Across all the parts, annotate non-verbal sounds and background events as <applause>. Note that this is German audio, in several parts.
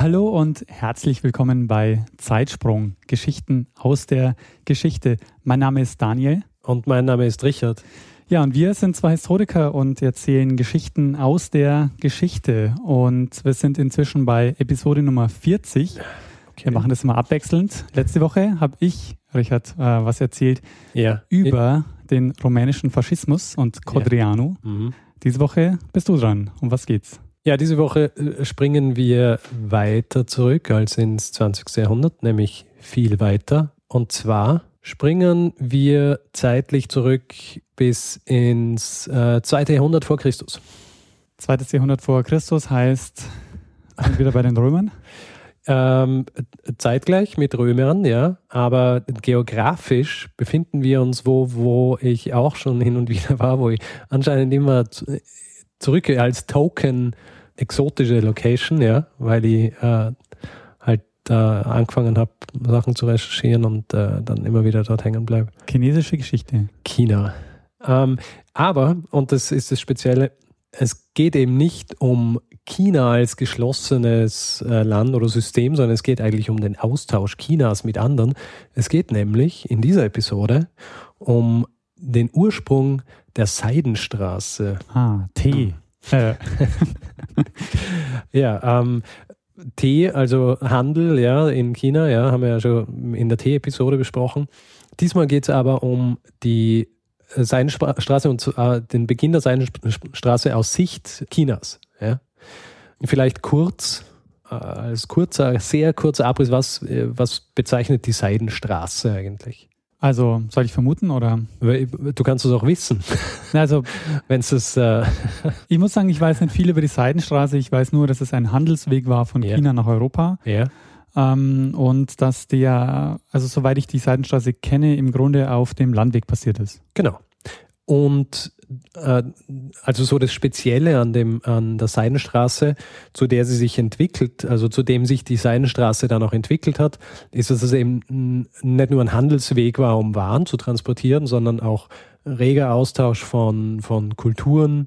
Hallo und herzlich willkommen bei Zeitsprung, Geschichten aus der Geschichte. Mein Name ist Daniel. Und mein Name ist Richard. Ja, und wir sind zwei Historiker und erzählen Geschichten aus der Geschichte. Und wir sind inzwischen bei Episode Nummer 40. Okay. Wir machen das immer abwechselnd. Letzte Woche habe ich, Richard, äh, was erzählt ja. über den rumänischen Faschismus und Codriano. Ja. Mhm. Diese Woche bist du dran. Um was geht's? Ja, diese Woche äh, springen wir weiter zurück als ins 20. Jahrhundert, nämlich viel weiter. Und zwar springen wir zeitlich zurück bis ins äh, 2. Jahrhundert vor Christus. Zweites Jahrhundert vor Christus heißt wieder bei den Römern? Ähm, zeitgleich mit Römern, ja, aber geografisch befinden wir uns wo, wo ich auch schon hin und wieder war, wo ich anscheinend immer zurückgehe als Token exotische Location, ja, weil ich äh, halt äh, angefangen habe, Sachen zu recherchieren und äh, dann immer wieder dort hängen bleibe. Chinesische Geschichte. China. Ähm, aber, und das ist das Spezielle, es geht eben nicht um China als geschlossenes äh, Land oder System, sondern es geht eigentlich um den Austausch Chinas mit anderen. Es geht nämlich in dieser Episode um den Ursprung der Seidenstraße. Ah, Tee. <laughs> Ja, ähm, Tee, also Handel, ja, in China, ja, haben wir ja schon in der Tee-Episode besprochen. Diesmal geht es aber um die Seidenstraße und äh, den Beginn der Seidenstraße aus Sicht Chinas. Ja. Vielleicht kurz, äh, als kurzer, sehr kurzer Abriss, was, äh, was bezeichnet die Seidenstraße eigentlich? Also, soll ich vermuten oder? Du kannst es auch wissen. Also, <laughs> wenn es äh <laughs> Ich muss sagen, ich weiß nicht viel über die Seidenstraße. Ich weiß nur, dass es ein Handelsweg war von ja. China nach Europa. Ja. Ähm, und dass der, also soweit ich die Seidenstraße kenne, im Grunde auf dem Landweg passiert ist. Genau. Und äh, also so das Spezielle an, dem, an der Seidenstraße, zu der sie sich entwickelt, also zu dem sich die Seidenstraße dann auch entwickelt hat, ist, dass es eben nicht nur ein Handelsweg war, um Waren zu transportieren, sondern auch reger Austausch von, von Kulturen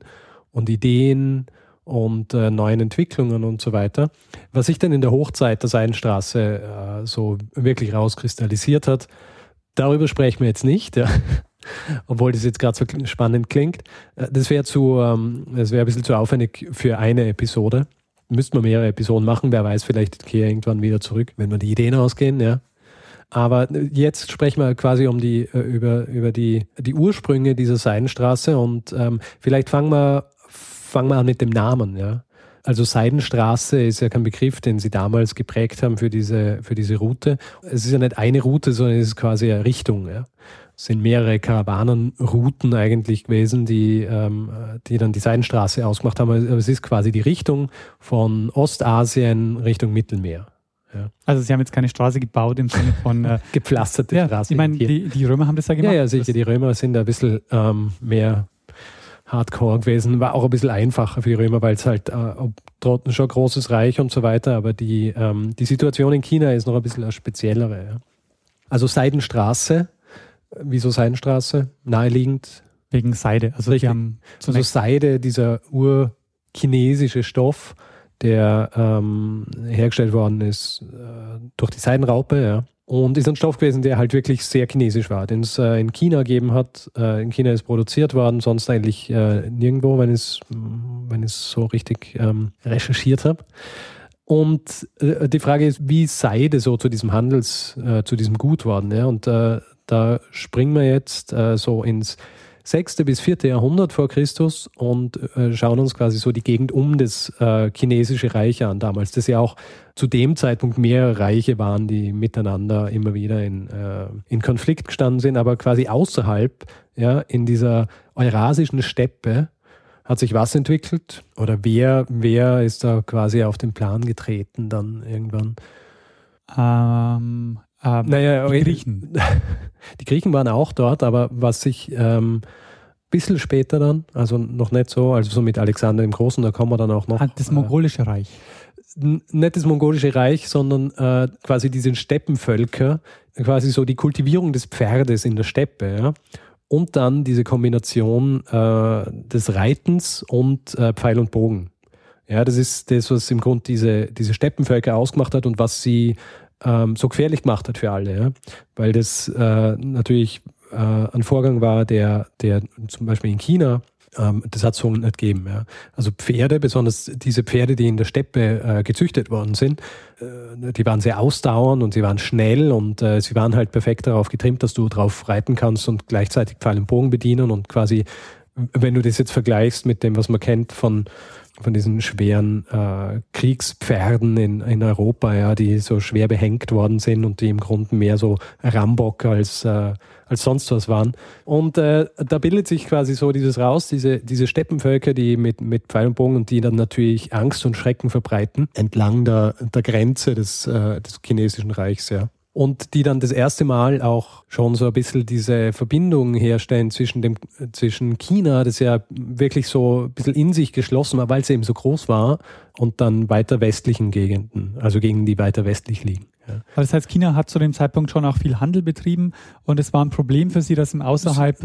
und Ideen und äh, neuen Entwicklungen und so weiter. Was sich dann in der Hochzeit der Seidenstraße äh, so wirklich rauskristallisiert hat, darüber sprechen wir jetzt nicht. Ja obwohl das jetzt gerade so spannend klingt. Äh, das wäre zu, ähm, das wäre ein bisschen zu aufwendig für eine Episode. Müssten wir mehrere Episoden machen, wer weiß, vielleicht gehe ich irgendwann wieder zurück, wenn wir die Ideen ausgehen, ja. Aber jetzt sprechen wir quasi um die, äh, über, über die, die Ursprünge dieser Seidenstraße und ähm, vielleicht fangen wir, fangen wir an mit dem Namen, ja. Also Seidenstraße ist ja kein Begriff, den Sie damals geprägt haben für diese, für diese Route. Es ist ja nicht eine Route, sondern es ist quasi eine Richtung. Ja sind mehrere Karawanenrouten eigentlich gewesen, die, ähm, die dann die Seidenstraße ausgemacht haben. Aber es ist quasi die Richtung von Ostasien Richtung Mittelmeer. Ja. Also sie haben jetzt keine Straße gebaut im Sinne von äh, <laughs> gepflasterte ja, Straße. Ich meine, die, die, Römer haben das ja gemacht. Ja, ja, sicher. Die Römer sind ein bisschen ähm, mehr Hardcore gewesen. War auch ein bisschen einfacher für die Römer, weil es halt äh, schon großes Reich und so weiter, aber die, ähm, die Situation in China ist noch ein bisschen eine speziellere. Ja. Also Seidenstraße Wieso Seidenstraße? Naheliegend. Wegen Seide. Also, die haben also Seide, dieser urchinesische Stoff, der ähm, hergestellt worden ist äh, durch die Seidenraupe, ja. Und ist ein Stoff gewesen, der halt wirklich sehr chinesisch war, den es äh, in China gegeben hat. Äh, in China ist produziert worden, sonst eigentlich äh, nirgendwo, wenn ich es so richtig ähm, recherchiert habe. Und äh, die Frage ist, wie Seide so zu diesem Handels, äh, zu diesem Gut worden. Ja? Und da springen wir jetzt äh, so ins 6. bis 4. Jahrhundert vor Christus und äh, schauen uns quasi so die Gegend um das äh, chinesische Reich an damals, das ja auch zu dem Zeitpunkt mehrere Reiche waren, die miteinander immer wieder in, äh, in Konflikt gestanden sind, aber quasi außerhalb, ja, in dieser eurasischen Steppe, hat sich was entwickelt? Oder wer, wer ist da quasi auf den Plan getreten dann irgendwann? Ähm, ähm, naja, die Griechen. <laughs> Die Griechen waren auch dort, aber was sich ähm, bisschen später dann, also noch nicht so, also so mit Alexander dem Großen, da kommen wir dann auch noch. Das mongolische Reich. Äh, nicht das mongolische Reich, sondern äh, quasi diese Steppenvölker, quasi so die Kultivierung des Pferdes in der Steppe, ja. Und dann diese Kombination äh, des Reitens und äh, Pfeil und Bogen. Ja, das ist das, was im Grunde diese, diese Steppenvölker ausgemacht hat und was sie ähm, so gefährlich gemacht hat für alle. Ja? Weil das äh, natürlich äh, ein Vorgang war, der, der zum Beispiel in China, ähm, das hat es so nicht gegeben. Ja? Also Pferde, besonders diese Pferde, die in der Steppe äh, gezüchtet worden sind, äh, die waren sehr ausdauernd und sie waren schnell und äh, sie waren halt perfekt darauf getrimmt, dass du drauf reiten kannst und gleichzeitig Pfeil und Bogen bedienen und quasi, wenn du das jetzt vergleichst mit dem, was man kennt von von diesen schweren äh, Kriegspferden in, in Europa, ja, die so schwer behängt worden sind und die im Grunde mehr so Rambock als, äh, als sonst was waren. Und äh, da bildet sich quasi so dieses raus, diese, diese Steppenvölker, die mit, mit Pfeil und Bogen und die dann natürlich Angst und Schrecken verbreiten, entlang der, der Grenze des, äh, des chinesischen Reichs, ja und die dann das erste Mal auch schon so ein bisschen diese Verbindung herstellen zwischen dem zwischen China, das ja wirklich so ein bisschen in sich geschlossen war, weil es eben so groß war, und dann weiter westlichen Gegenden, also gegen die weiter westlich liegen. Ja. Aber das heißt, China hat zu dem Zeitpunkt schon auch viel Handel betrieben und es war ein Problem für Sie, dass im Außerhalb.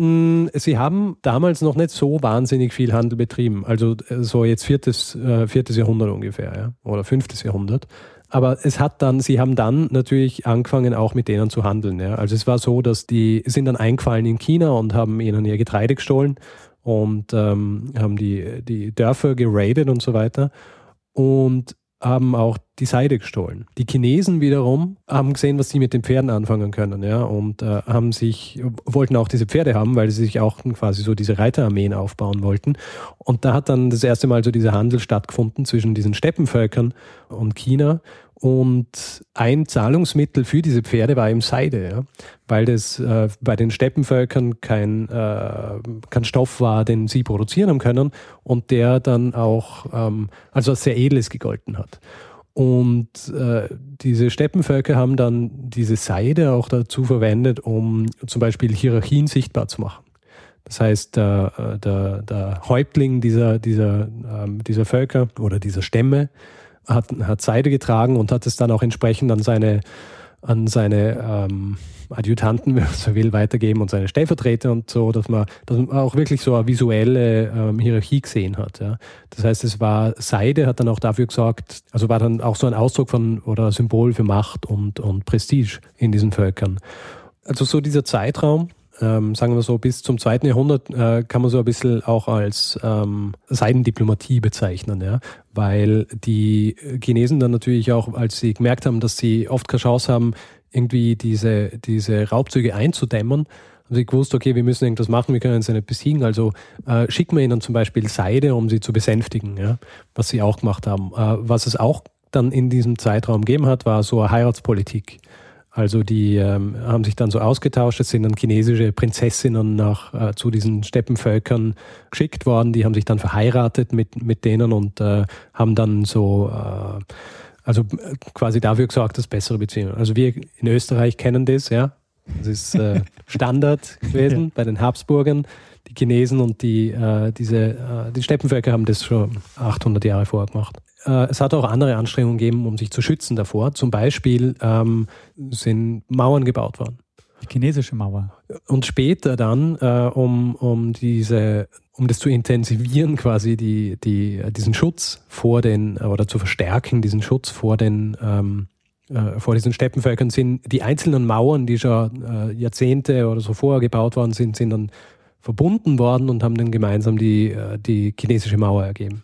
Sie haben damals noch nicht so wahnsinnig viel Handel betrieben. Also äh, so jetzt viertes, äh, viertes Jahrhundert ungefähr, ja, oder fünftes Jahrhundert. Aber es hat dann, sie haben dann natürlich angefangen, auch mit denen zu handeln. Ja. Also es war so, dass die sind dann eingefallen in China und haben ihnen ihr Getreide gestohlen und ähm, haben die, die Dörfer geradet und so weiter. Und haben auch die Seide gestohlen. Die Chinesen wiederum haben gesehen, was sie mit den Pferden anfangen können, ja, und äh, haben sich, wollten auch diese Pferde haben, weil sie sich auch quasi so diese Reiterarmeen aufbauen wollten. Und da hat dann das erste Mal so dieser Handel stattgefunden zwischen diesen Steppenvölkern und China. Und ein Zahlungsmittel für diese Pferde war eben Seide, ja? weil das äh, bei den Steppenvölkern kein, äh, kein Stoff war, den sie produzieren haben können und der dann auch ähm, also als sehr edles gegolten hat. Und äh, diese Steppenvölker haben dann diese Seide auch dazu verwendet, um zum Beispiel Hierarchien sichtbar zu machen. Das heißt, der, äh, der, der Häuptling dieser, dieser, ähm, dieser Völker oder dieser Stämme hat, hat Seide getragen und hat es dann auch entsprechend an seine, an seine ähm, Adjutanten, <laughs> wenn man so will, weitergeben und seine Stellvertreter und so, dass man, dass man auch wirklich so eine visuelle ähm, Hierarchie gesehen hat. Ja. Das heißt, es war Seide, hat dann auch dafür gesorgt, also war dann auch so ein Ausdruck von oder Symbol für Macht und, und Prestige in diesen Völkern. Also so dieser Zeitraum, ähm, sagen wir so, bis zum zweiten Jahrhundert äh, kann man so ein bisschen auch als ähm, Seidendiplomatie bezeichnen, ja? weil die Chinesen dann natürlich auch, als sie gemerkt haben, dass sie oft keine Chance haben, irgendwie diese, diese Raubzüge einzudämmen, haben sie gewusst, okay, wir müssen irgendwas machen, wir können sie nicht besiegen, also äh, schicken wir ihnen zum Beispiel Seide, um sie zu besänftigen, ja? was sie auch gemacht haben. Äh, was es auch dann in diesem Zeitraum gegeben hat, war so eine Heiratspolitik. Also die ähm, haben sich dann so ausgetauscht. Es sind dann chinesische Prinzessinnen nach, äh, zu diesen Steppenvölkern geschickt worden. Die haben sich dann verheiratet mit, mit denen und äh, haben dann so, äh, also quasi dafür gesorgt, dass bessere Beziehungen. Also wir in Österreich kennen das, ja. Das ist äh, <laughs> Standard gewesen bei den Habsburgern. Die Chinesen und die, äh, diese, äh, die Steppenvölker haben das schon 800 Jahre vorher gemacht. Äh, es hat auch andere Anstrengungen gegeben, um sich zu schützen davor. Zum Beispiel ähm, sind Mauern gebaut worden. Die chinesische Mauer. Und später dann, äh, um, um diese, um das zu intensivieren, quasi die, die, diesen Schutz vor den, oder zu verstärken, diesen Schutz vor den ähm, äh, vor diesen Steppenvölkern sind die einzelnen Mauern, die schon äh, Jahrzehnte oder so vorher gebaut worden sind, sind dann verbunden worden und haben dann gemeinsam die, äh, die chinesische Mauer ergeben.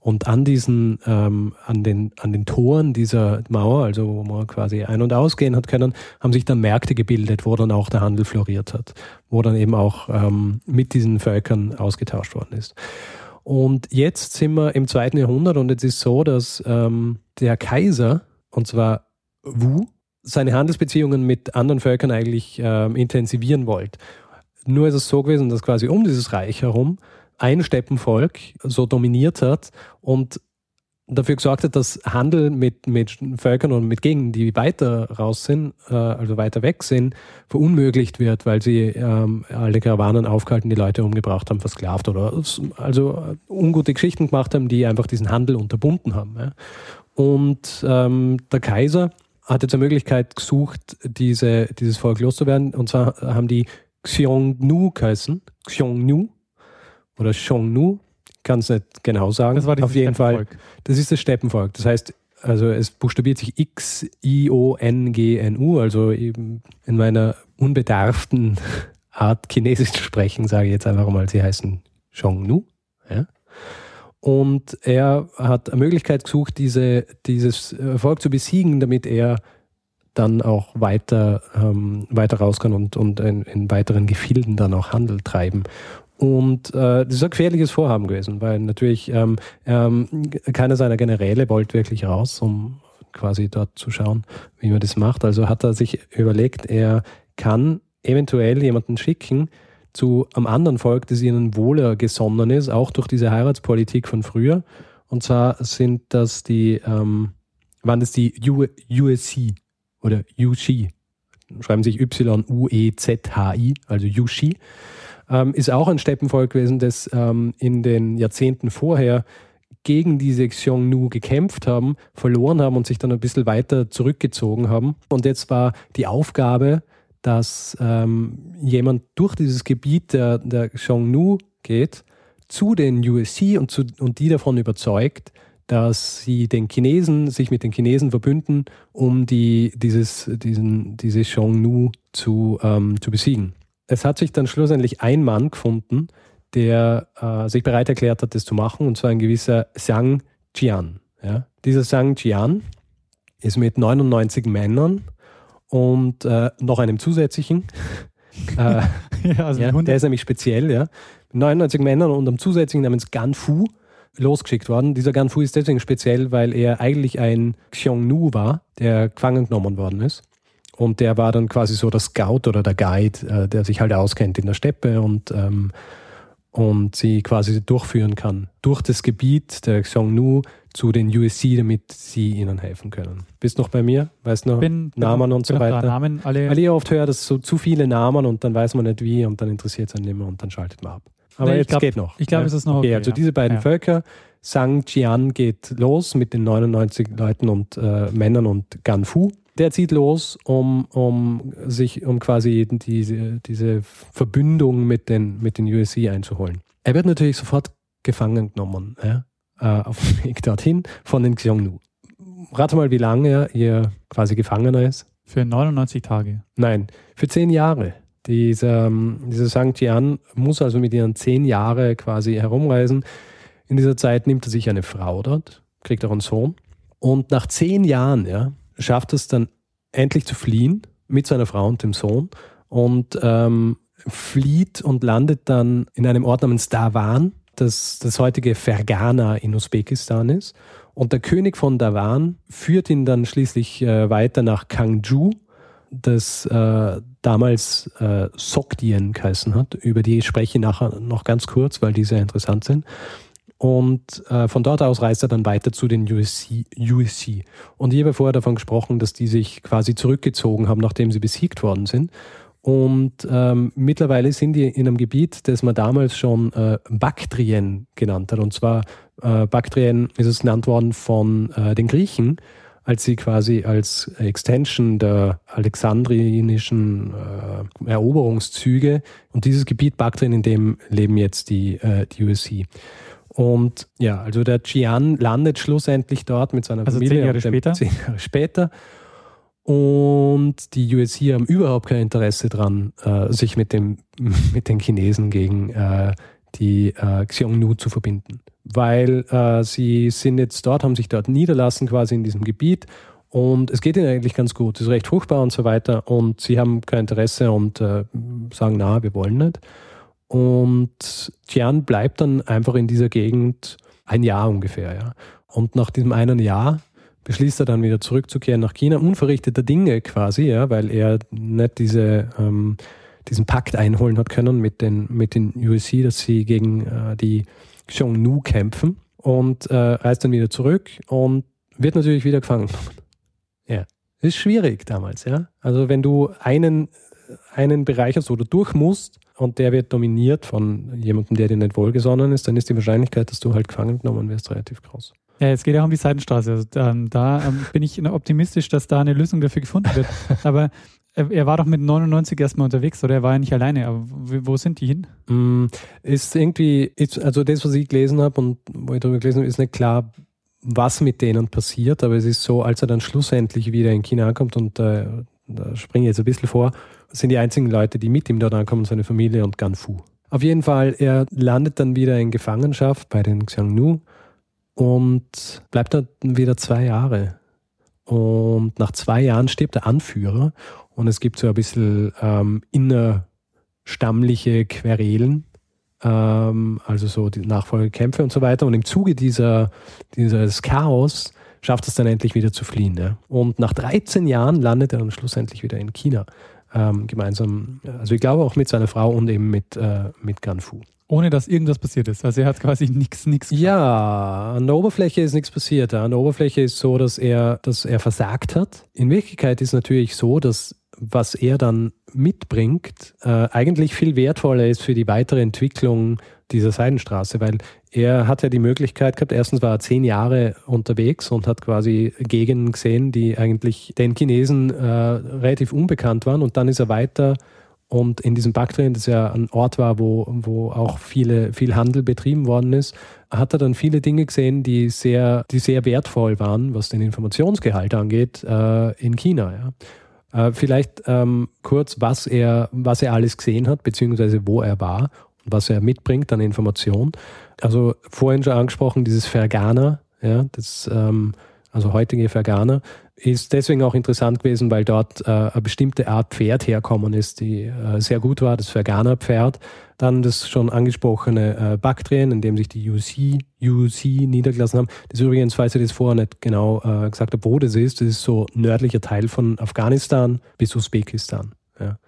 Und an diesen, ähm, an den, an den Toren dieser Mauer, also wo man quasi ein- und ausgehen hat können, haben sich dann Märkte gebildet, wo dann auch der Handel floriert hat, wo dann eben auch ähm, mit diesen Völkern ausgetauscht worden ist. Und jetzt sind wir im zweiten Jahrhundert und es ist so, dass ähm, der Kaiser, und zwar Wu, seine Handelsbeziehungen mit anderen Völkern eigentlich ähm, intensivieren wollte. Nur ist es so gewesen, dass quasi um dieses Reich herum ein Steppenvolk so dominiert hat und dafür gesorgt hat, dass Handel mit, mit Völkern und mit Gegenden, die weiter raus sind, äh, also weiter weg sind, verunmöglicht wird, weil sie ähm, alle Karawanen aufgehalten, die Leute umgebracht haben, versklavt oder also ungute Geschichten gemacht haben, die einfach diesen Handel unterbunden haben. Ja. Und ähm, der Kaiser hat jetzt eine Möglichkeit gesucht, diese, dieses Volk loszuwerden. Und zwar haben die Xiongnu geheißen. Xiongnu oder Xiongnu kann es nicht genau sagen. Das war Auf jeden Fall. Das ist das Steppenvolk. Das heißt, also es buchstabiert sich X-I-O-N-G-N-U, also eben in meiner unbedarften <laughs> Art Chinesisch zu sprechen, sage ich jetzt einfach mal, sie heißen Xiongnu. Ja? Und er hat eine Möglichkeit gesucht, diese, dieses Volk zu besiegen, damit er dann auch weiter, ähm, weiter raus kann und, und in, in, weiteren Gefilden dann auch Handel treiben. Und äh, das ist ein gefährliches Vorhaben gewesen, weil natürlich ähm, ähm, keiner seiner Generäle wollte wirklich raus, um quasi dort zu schauen, wie man das macht. Also hat er sich überlegt, er kann eventuell jemanden schicken zu einem anderen Volk, das ihnen wohler gesonnen ist, auch durch diese Heiratspolitik von früher. Und zwar sind das die, ähm, waren das die USC oder UC, schreiben sich Y-U-E-Z-H-I, also UC ähm, ist auch ein Steppenvolk gewesen, das ähm, in den Jahrzehnten vorher gegen diese Xiongnu gekämpft haben, verloren haben und sich dann ein bisschen weiter zurückgezogen haben. Und jetzt war die Aufgabe, dass ähm, jemand durch dieses Gebiet der, der Xiongnu geht, zu den USC und, zu, und die davon überzeugt, dass sie den Chinesen, sich mit den Chinesen verbünden, um die, dieses, diesen, diese Xiongnu zu, ähm, zu besiegen es hat sich dann schlussendlich ein Mann gefunden, der äh, sich bereit erklärt hat, das zu machen, und zwar ein gewisser Zhang Jian. Ja? Dieser Zhang Jian ist mit 99 Männern und äh, noch einem zusätzlichen, <laughs> äh, ja, also ja, der ist nämlich speziell, ja, mit 99 Männern und einem zusätzlichen namens Ganfu losgeschickt worden. Dieser Ganfu ist deswegen speziell, weil er eigentlich ein Xiongnu war, der gefangen genommen worden ist. Und der war dann quasi so der Scout oder der Guide, äh, der sich halt auskennt in der Steppe und, ähm, und sie quasi durchführen kann. Durch das Gebiet der Xiongnu zu den USC, damit sie ihnen helfen können. Bist noch bei mir? Weißt du noch bin, Namen bin, und so weiter? Namen, alle Weil ich oft höre, dass so zu viele Namen und dann weiß man nicht wie und dann interessiert es einen nicht mehr und dann schaltet man ab. Aber nee, jetzt glaub, geht noch. Ich glaube, ja? es ist noch okay. okay also ja. diese beiden ja. Völker, Sang Jian geht los mit den 99 Leuten und äh, Männern und Ganfu der zieht los, um, um sich, um quasi diese, diese Verbündung mit den, mit den USC einzuholen. Er wird natürlich sofort gefangen genommen, ja, äh, auf dem Weg dorthin von den Xiongnu. Rate mal, wie lange er hier quasi Gefangener ist. Für 99 Tage. Nein, für 10 Jahre. Dieser, dieser Sang Jian muss also mit ihren 10 Jahre quasi herumreisen. In dieser Zeit nimmt er sich eine Frau dort, kriegt auch einen Sohn. Und nach 10 Jahren, ja, schafft es dann endlich zu fliehen mit seiner Frau und dem Sohn und ähm, flieht und landet dann in einem Ort namens Dawan, das das heutige Fergana in Usbekistan ist. Und der König von Dawan führt ihn dann schließlich äh, weiter nach Kangju, das äh, damals äh, Sogdien geheißen hat. Über die spreche ich nachher noch ganz kurz, weil die sehr interessant sind. Und äh, von dort aus reist er dann weiter zu den USC. USC. Und ich habe vorher davon gesprochen, dass die sich quasi zurückgezogen haben, nachdem sie besiegt worden sind. Und ähm, mittlerweile sind die in einem Gebiet, das man damals schon äh, Baktrien genannt hat. Und zwar äh, Baktrien ist es genannt worden von äh, den Griechen, als sie quasi als Extension der alexandrinischen äh, Eroberungszüge und dieses Gebiet Baktrien, in dem leben jetzt die, äh, die USC. Und ja, also der Gian landet schlussendlich dort mit seiner also Familie. Zehn Jahre später. Zehn Jahre später. Und die USC haben überhaupt kein Interesse daran, äh, sich mit, dem, <laughs> mit den Chinesen gegen äh, die äh, Xiongnu zu verbinden. Weil äh, sie sind jetzt dort, haben sich dort niederlassen, quasi in diesem Gebiet. Und es geht ihnen eigentlich ganz gut. Ist recht fruchtbar und so weiter. Und sie haben kein Interesse und äh, sagen, na, wir wollen nicht. Und Tian bleibt dann einfach in dieser Gegend ein Jahr ungefähr. Ja. Und nach diesem einen Jahr beschließt er dann wieder zurückzukehren nach China, unverrichteter Dinge quasi, ja, weil er nicht diese, ähm, diesen Pakt einholen hat können mit den, mit den USC, dass sie gegen äh, die Xiongnu kämpfen und äh, reist dann wieder zurück und wird natürlich wieder gefangen <laughs> Ja, ist schwierig damals, ja. Also wenn du einen, einen Bereich hast, wo du durch musst und der wird dominiert von jemandem, der dir nicht wohlgesonnen ist, dann ist die Wahrscheinlichkeit, dass du halt gefangen genommen wirst, relativ groß. Ja, jetzt geht ja um die Seitenstraße. Also, ähm, da ähm, bin ich optimistisch, dass da eine Lösung dafür gefunden wird. <laughs> Aber er war doch mit 99 erstmal unterwegs, oder? Er war ja nicht alleine. Aber wo sind die hin? Mm, ist irgendwie, also das, was ich gelesen habe und wo ich darüber gelesen habe, ist nicht klar, was mit denen passiert. Aber es ist so, als er dann schlussendlich wieder in China ankommt und äh, da springe ich jetzt ein bisschen vor, sind die einzigen Leute, die mit ihm dort ankommen, seine Familie und Ganfu. Auf jeden Fall, er landet dann wieder in Gefangenschaft bei den Xiongnu und bleibt dort wieder zwei Jahre. Und nach zwei Jahren stirbt der Anführer und es gibt so ein bisschen ähm, innerstammliche Querelen, ähm, also so die Nachfolgekämpfe und so weiter. Und im Zuge dieser, dieses Chaos schafft es dann endlich wieder zu fliehen. Ja. Und nach 13 Jahren landet er dann schlussendlich wieder in China. Ähm, gemeinsam, also ich glaube auch mit seiner Frau und eben mit, äh, mit Ganfu. Ohne dass irgendwas passiert ist. Also er hat quasi nichts, nichts. Ja, an der Oberfläche ist nichts passiert. An der Oberfläche ist so, dass er, dass er versagt hat. In Wirklichkeit ist natürlich so, dass was er dann mitbringt, äh, eigentlich viel wertvoller ist für die weitere Entwicklung dieser Seidenstraße, weil er hat ja die Möglichkeit gehabt, erstens war er zehn Jahre unterwegs und hat quasi Gegenden gesehen, die eigentlich den Chinesen äh, relativ unbekannt waren und dann ist er weiter und in diesem Baktrien, das ja ein Ort war, wo, wo auch viele, viel Handel betrieben worden ist, hat er dann viele Dinge gesehen, die sehr, die sehr wertvoll waren, was den Informationsgehalt angeht, äh, in China. Ja. Äh, vielleicht ähm, kurz, was er, was er alles gesehen hat, beziehungsweise wo er war und was er mitbringt an Information. Also vorhin schon angesprochen, dieses Fergana, ja, das, ähm, also heutige Fergana, ist deswegen auch interessant gewesen, weil dort äh, eine bestimmte Art Pferd herkommen ist, die äh, sehr gut war, das Fergana-Pferd. Dann das schon angesprochene äh, Baktrien, in dem sich die UC, UC niedergelassen haben. Das ist übrigens, falls ich das vorher nicht genau äh, gesagt habe, wo das ist, das ist so nördlicher Teil von Afghanistan bis Usbekistan. Ja.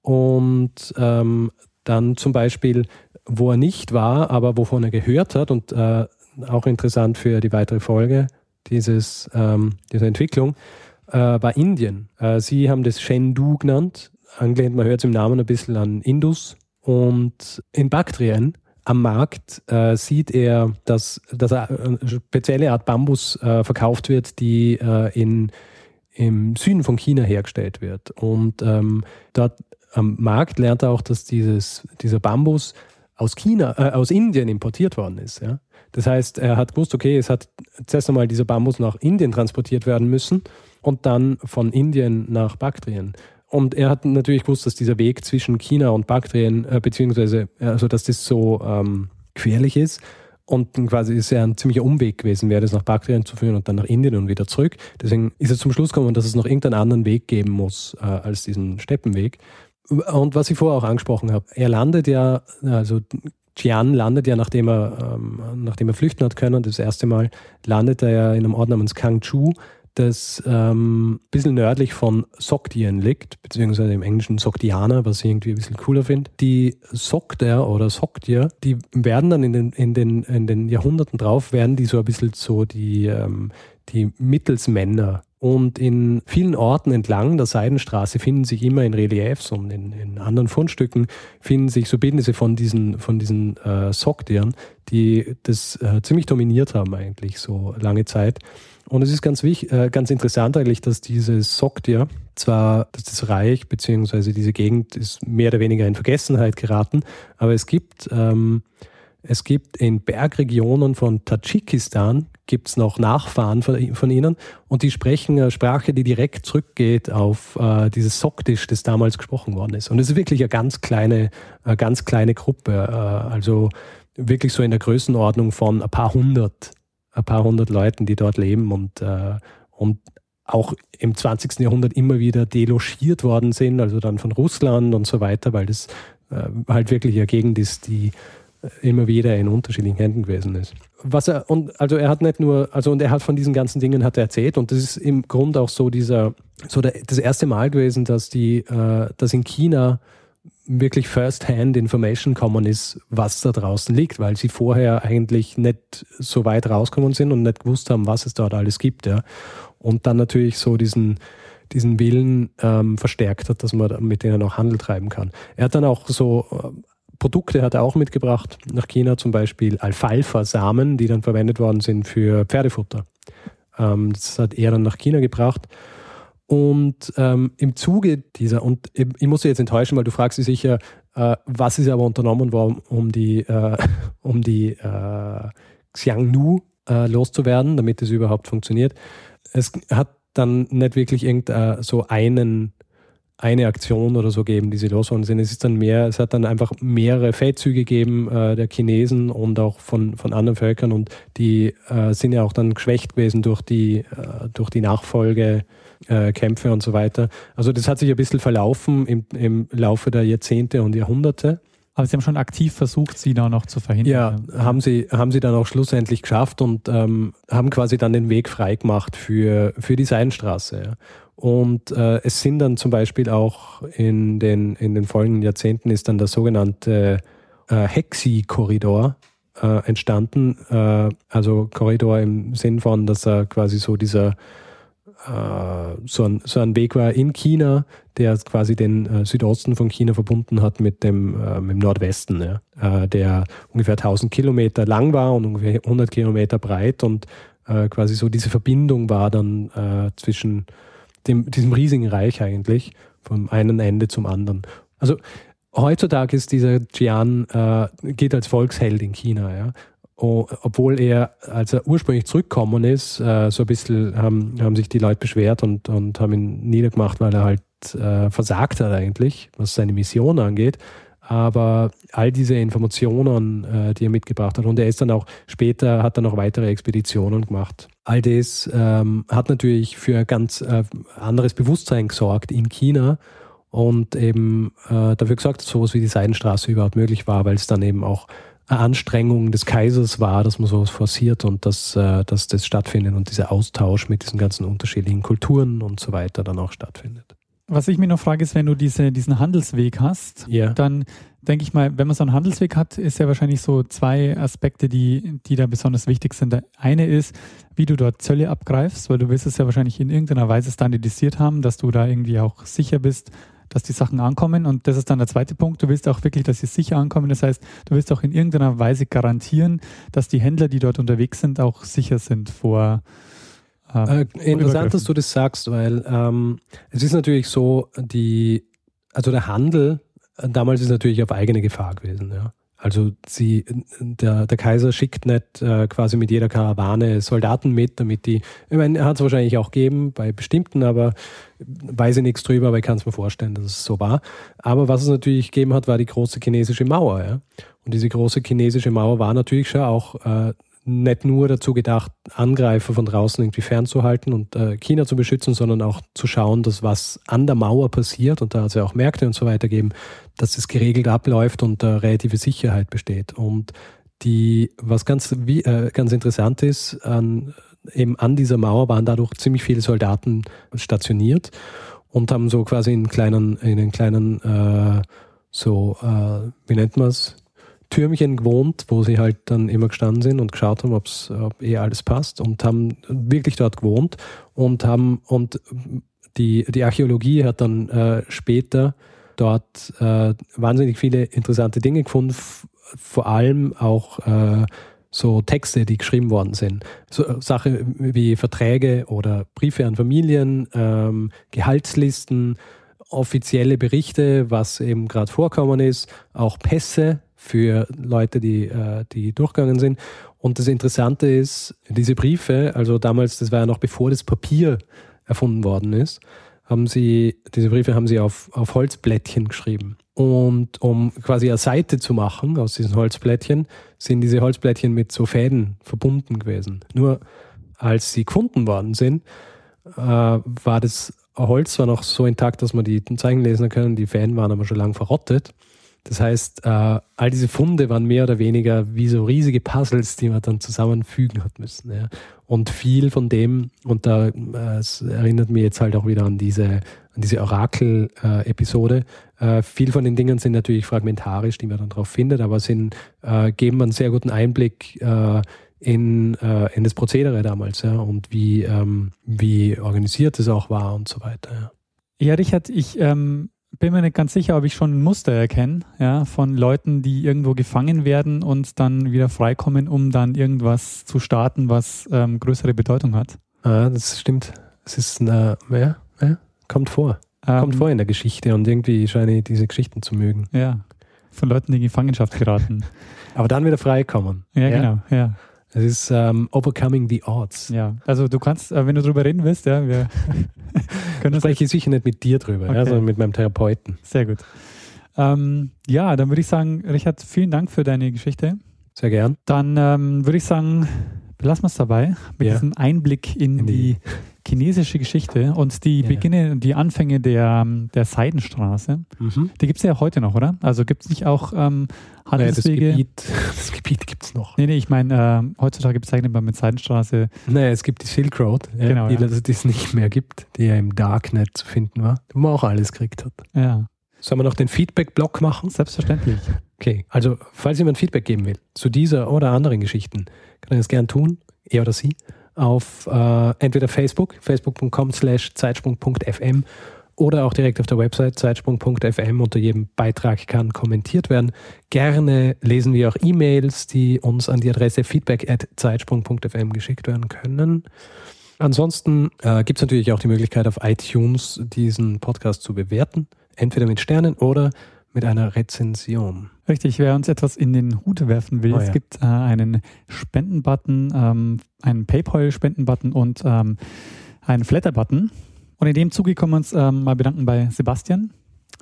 Und ähm, dann zum Beispiel, wo er nicht war, aber wovon er gehört hat und äh, auch interessant für die weitere Folge, dieses, ähm, dieser Entwicklung, äh, war Indien. Äh, sie haben das Shendu genannt, angelehnt, man hört es im Namen ein bisschen an Indus. Und in Baktrien am Markt äh, sieht er, dass, dass eine spezielle Art Bambus äh, verkauft wird, die äh, in, im Süden von China hergestellt wird. Und ähm, dort am Markt lernt er auch, dass dieses, dieser Bambus aus China, äh, aus Indien importiert worden ist. Ja? Das heißt, er hat gewusst, okay, es hat zuerst einmal dieser Bambus nach Indien transportiert werden müssen und dann von Indien nach Baktrien. Und er hat natürlich gewusst, dass dieser Weg zwischen China und Baktrien, äh, beziehungsweise, also dass das so ähm, querlich ist. Und quasi ist ja ein ziemlicher Umweg gewesen, wäre das nach Baktrien zu führen und dann nach Indien und wieder zurück. Deswegen ist er zum Schluss gekommen, dass es noch irgendeinen anderen Weg geben muss äh, als diesen Steppenweg. Und was ich vorher auch angesprochen habe, er landet ja, also Jian landet ja, nachdem er, ähm, nachdem er flüchten hat können, das erste Mal, landet er ja in einem Ort namens Kangchu, das ähm, ein bisschen nördlich von Sogdien liegt, beziehungsweise im Englischen Sogdianer, was ich irgendwie ein bisschen cooler finde. Die Sogder oder Sogdier, die werden dann in den, in, den, in den Jahrhunderten drauf, werden die so ein bisschen so die, ähm, die Mittelsmänner und in vielen Orten entlang der Seidenstraße finden sich immer in Reliefs und in, in anderen Fundstücken finden sich so Bildnisse von diesen, von diesen äh, Sogdieren, die das äh, ziemlich dominiert haben eigentlich so lange Zeit. Und es ist ganz, wichtig, äh, ganz interessant eigentlich, dass dieses Sogdier zwar, dass das Reich bzw. diese Gegend ist mehr oder weniger in Vergessenheit geraten, aber es gibt ähm, es gibt in Bergregionen von Tadschikistan gibt es noch Nachfahren von, von, ihnen und die sprechen eine Sprache, die direkt zurückgeht auf äh, dieses Sogdisch, das damals gesprochen worden ist. Und es ist wirklich eine ganz kleine, eine ganz kleine Gruppe, äh, also wirklich so in der Größenordnung von ein paar hundert, ein paar hundert Leuten, die dort leben und, äh, und auch im 20. Jahrhundert immer wieder delogiert worden sind, also dann von Russland und so weiter, weil das äh, halt wirklich eine Gegend ist, die immer wieder in unterschiedlichen Händen gewesen ist. Was er, und also er hat nicht nur, also und er hat von diesen ganzen Dingen hat er erzählt und das ist im Grunde auch so dieser, so der, das erste Mal gewesen, dass die, äh, dass in China wirklich First-Hand Information kommen ist, was da draußen liegt, weil sie vorher eigentlich nicht so weit rauskommen sind und nicht gewusst haben, was es dort alles gibt. Ja. Und dann natürlich so diesen, diesen Willen ähm, verstärkt hat, dass man mit denen auch Handel treiben kann. Er hat dann auch so Produkte hat er auch mitgebracht nach China, zum Beispiel Alfalfa-Samen, die dann verwendet worden sind für Pferdefutter. Ähm, das hat er dann nach China gebracht. Und ähm, im Zuge dieser, und ich muss dich jetzt enttäuschen, weil du fragst dich sicher, äh, was ist aber unternommen worden, um die, äh, um die äh, Xiangnu äh, loszuwerden, damit es überhaupt funktioniert. Es hat dann nicht wirklich irgend äh, so einen eine Aktion oder so geben, die sie losworden sind. Es ist dann mehr, es hat dann einfach mehrere Feldzüge gegeben äh, der Chinesen und auch von, von anderen Völkern und die äh, sind ja auch dann geschwächt gewesen durch die, äh, durch die Nachfolgekämpfe und so weiter. Also das hat sich ein bisschen verlaufen im, im Laufe der Jahrzehnte und Jahrhunderte. Aber Sie haben schon aktiv versucht, sie da noch zu verhindern. Ja, haben sie, haben sie dann auch schlussendlich geschafft und ähm, haben quasi dann den Weg freigemacht für, für die Seidenstraße. Ja. Und äh, es sind dann zum Beispiel auch in den, in den folgenden Jahrzehnten ist dann der sogenannte äh, Hexi-Korridor äh, entstanden. Äh, also Korridor im Sinn von, dass er quasi so dieser äh, so ein, so ein Weg war in China, der quasi den äh, Südosten von China verbunden hat mit dem, äh, mit dem Nordwesten, ja, der ungefähr 1000 Kilometer lang war und ungefähr 100 Kilometer breit und quasi so diese Verbindung war dann zwischen dem, diesem riesigen Reich eigentlich, vom einen Ende zum anderen. Also heutzutage ist dieser Jian, äh, geht als Volksheld in China, ja. Obwohl er, als er ursprünglich zurückgekommen ist, äh, so ein bisschen haben, haben sich die Leute beschwert und, und haben ihn niedergemacht, weil er halt äh, versagt hat eigentlich, was seine Mission angeht aber all diese Informationen, äh, die er mitgebracht hat, und er ist dann auch später, hat dann auch weitere Expeditionen gemacht. All das ähm, hat natürlich für ein ganz äh, anderes Bewusstsein gesorgt in China und eben äh, dafür gesorgt, dass sowas wie die Seidenstraße überhaupt möglich war, weil es dann eben auch eine Anstrengung des Kaisers war, dass man sowas forciert und dass, äh, dass das stattfindet und dieser Austausch mit diesen ganzen unterschiedlichen Kulturen und so weiter dann auch stattfindet. Was ich mir noch frage, ist, wenn du diese, diesen Handelsweg hast, yeah. dann denke ich mal, wenn man so einen Handelsweg hat, ist ja wahrscheinlich so zwei Aspekte, die, die da besonders wichtig sind. Der eine ist, wie du dort Zölle abgreifst, weil du willst es ja wahrscheinlich in irgendeiner Weise standardisiert haben, dass du da irgendwie auch sicher bist, dass die Sachen ankommen. Und das ist dann der zweite Punkt. Du willst auch wirklich, dass sie sicher ankommen. Das heißt, du willst auch in irgendeiner Weise garantieren, dass die Händler, die dort unterwegs sind, auch sicher sind vor, äh, interessant, dass du das sagst, weil ähm, es ist natürlich so, die, also der Handel äh, damals ist natürlich auf eigene Gefahr gewesen. Ja. Also sie, der, der Kaiser schickt nicht äh, quasi mit jeder Karawane Soldaten mit, damit die, ich meine, er hat es wahrscheinlich auch gegeben bei bestimmten, aber weiß ich nichts drüber, aber ich kann es mir vorstellen, dass es so war. Aber was es natürlich gegeben hat, war die große chinesische Mauer. Ja? Und diese große chinesische Mauer war natürlich schon auch äh, nicht nur dazu gedacht, Angreifer von draußen irgendwie fernzuhalten und äh, China zu beschützen, sondern auch zu schauen, dass was an der Mauer passiert und da hat es ja auch Märkte und so weiter geben, dass es geregelt abläuft und äh, relative Sicherheit besteht. Und die, was ganz, wie, äh, ganz interessant ist, an, eben an dieser Mauer waren dadurch ziemlich viele Soldaten stationiert und haben so quasi in kleinen, in einen kleinen, äh, so, äh, wie nennt man es, Türmchen gewohnt, wo sie halt dann immer gestanden sind und geschaut haben, ob's, ob eh alles passt und haben wirklich dort gewohnt und haben und die, die Archäologie hat dann äh, später dort äh, wahnsinnig viele interessante Dinge gefunden, vor allem auch äh, so Texte, die geschrieben worden sind. So äh, Sachen wie Verträge oder Briefe an Familien, ähm, Gehaltslisten, offizielle Berichte, was eben gerade vorkommen ist, auch Pässe, für Leute, die, äh, die durchgegangen sind. Und das Interessante ist, diese Briefe, also damals, das war ja noch bevor das Papier erfunden worden ist, haben sie, diese Briefe haben sie auf, auf Holzblättchen geschrieben. Und um quasi eine Seite zu machen aus diesen Holzblättchen, sind diese Holzblättchen mit so Fäden verbunden gewesen. Nur als sie gefunden worden sind, äh, war das Holz zwar noch so intakt, dass man die Zeichen lesen können, die Fäden waren aber schon lang verrottet. Das heißt, äh, all diese Funde waren mehr oder weniger wie so riesige Puzzles, die man dann zusammenfügen hat müssen. Und viel von dem, und da äh, erinnert mich jetzt halt auch wieder an diese, an diese Orakel-Episode, Äh, viel von den Dingen sind natürlich fragmentarisch, die man dann drauf findet, aber sind, äh, geben einen sehr guten Einblick in, in das Prozedere damals und wie, ähm, wie organisiert es auch war und so weiter. Ja, ja Richard, ich ähm, bin mir nicht ganz sicher, ob ich schon ein Muster erkenne, ja, von Leuten, die irgendwo gefangen werden und dann wieder freikommen, um dann irgendwas zu starten, was ähm, größere Bedeutung hat. Ah, das stimmt. Es ist eine, ja, ja, kommt vor. Ähm, kommt vor in der Geschichte und irgendwie scheine ich diese Geschichten zu mögen. Ja. Von Leuten, die in Gefangenschaft geraten. <laughs> Aber dann wieder freikommen. Ja, ja, genau, ja. Es ist um, Overcoming the Odds. Ja, also du kannst, äh, wenn du drüber reden willst, ja, wir <laughs> können. Spreche ich sicher nicht mit dir drüber, okay. ja, sondern mit meinem Therapeuten. Sehr gut. Ähm, ja, dann würde ich sagen, Richard, vielen Dank für deine Geschichte. Sehr gern. Dann ähm, würde ich sagen, belassen wir es dabei mit ja. diesem Einblick in, in die, die, chinesische Geschichte und die ja. Beginne, die Anfänge der, der Seidenstraße. Mhm. Die gibt es ja heute noch, oder? Also gibt es nicht auch ähm, Handelswege? Naja, <laughs> das Gebiet, das Gebiet gibt es noch. Nee, nee, ich meine, äh, heutzutage bezeichnet man mit Seidenstraße. Naja, es gibt die Silk Road, ja, genau, die, ja. es nicht mehr gibt, die ja im Darknet zu finden war, wo man auch alles gekriegt hat. Ja. Sollen wir noch den Feedback-Block machen? Selbstverständlich. Okay, also falls jemand Feedback geben will zu dieser oder anderen Geschichten, kann er das gern tun, er oder sie, auf äh, entweder Facebook, facebook.com slash zeitsprung.fm oder auch direkt auf der Website zeitsprung.fm. Unter jedem Beitrag kann kommentiert werden. Gerne lesen wir auch E-Mails, die uns an die Adresse feedback at zeitsprung.fm geschickt werden können. Ansonsten äh, gibt es natürlich auch die Möglichkeit, auf iTunes diesen Podcast zu bewerten, entweder mit Sternen oder mit einer Rezension. Richtig, wer uns etwas in den Hut werfen will, oh, es gibt äh, einen Spendenbutton, ähm, einen PayPal-Spendenbutton und ähm, einen Flatter-Button. Und in dem Zuge können wir uns ähm, mal bedanken bei Sebastian.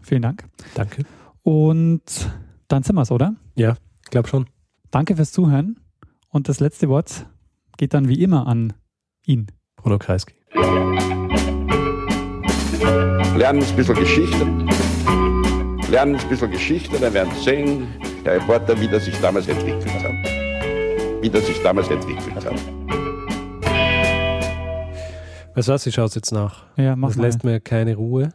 Vielen Dank. Danke. Und dann sind wir es, oder? Ja, ich glaube schon. Danke fürs Zuhören. Und das letzte Wort geht dann wie immer an ihn. Bruno Kreisky. Lernen ein bisschen Geschichte lernen ein bisschen Geschichte, dann werden Sie sehen, der Reporter, wie das sich damals entwickelt hat. Wie das sich damals entwickelt hat. Weißt du was, ich schaue es jetzt nach. Ja, mach das mal. lässt mir keine Ruhe.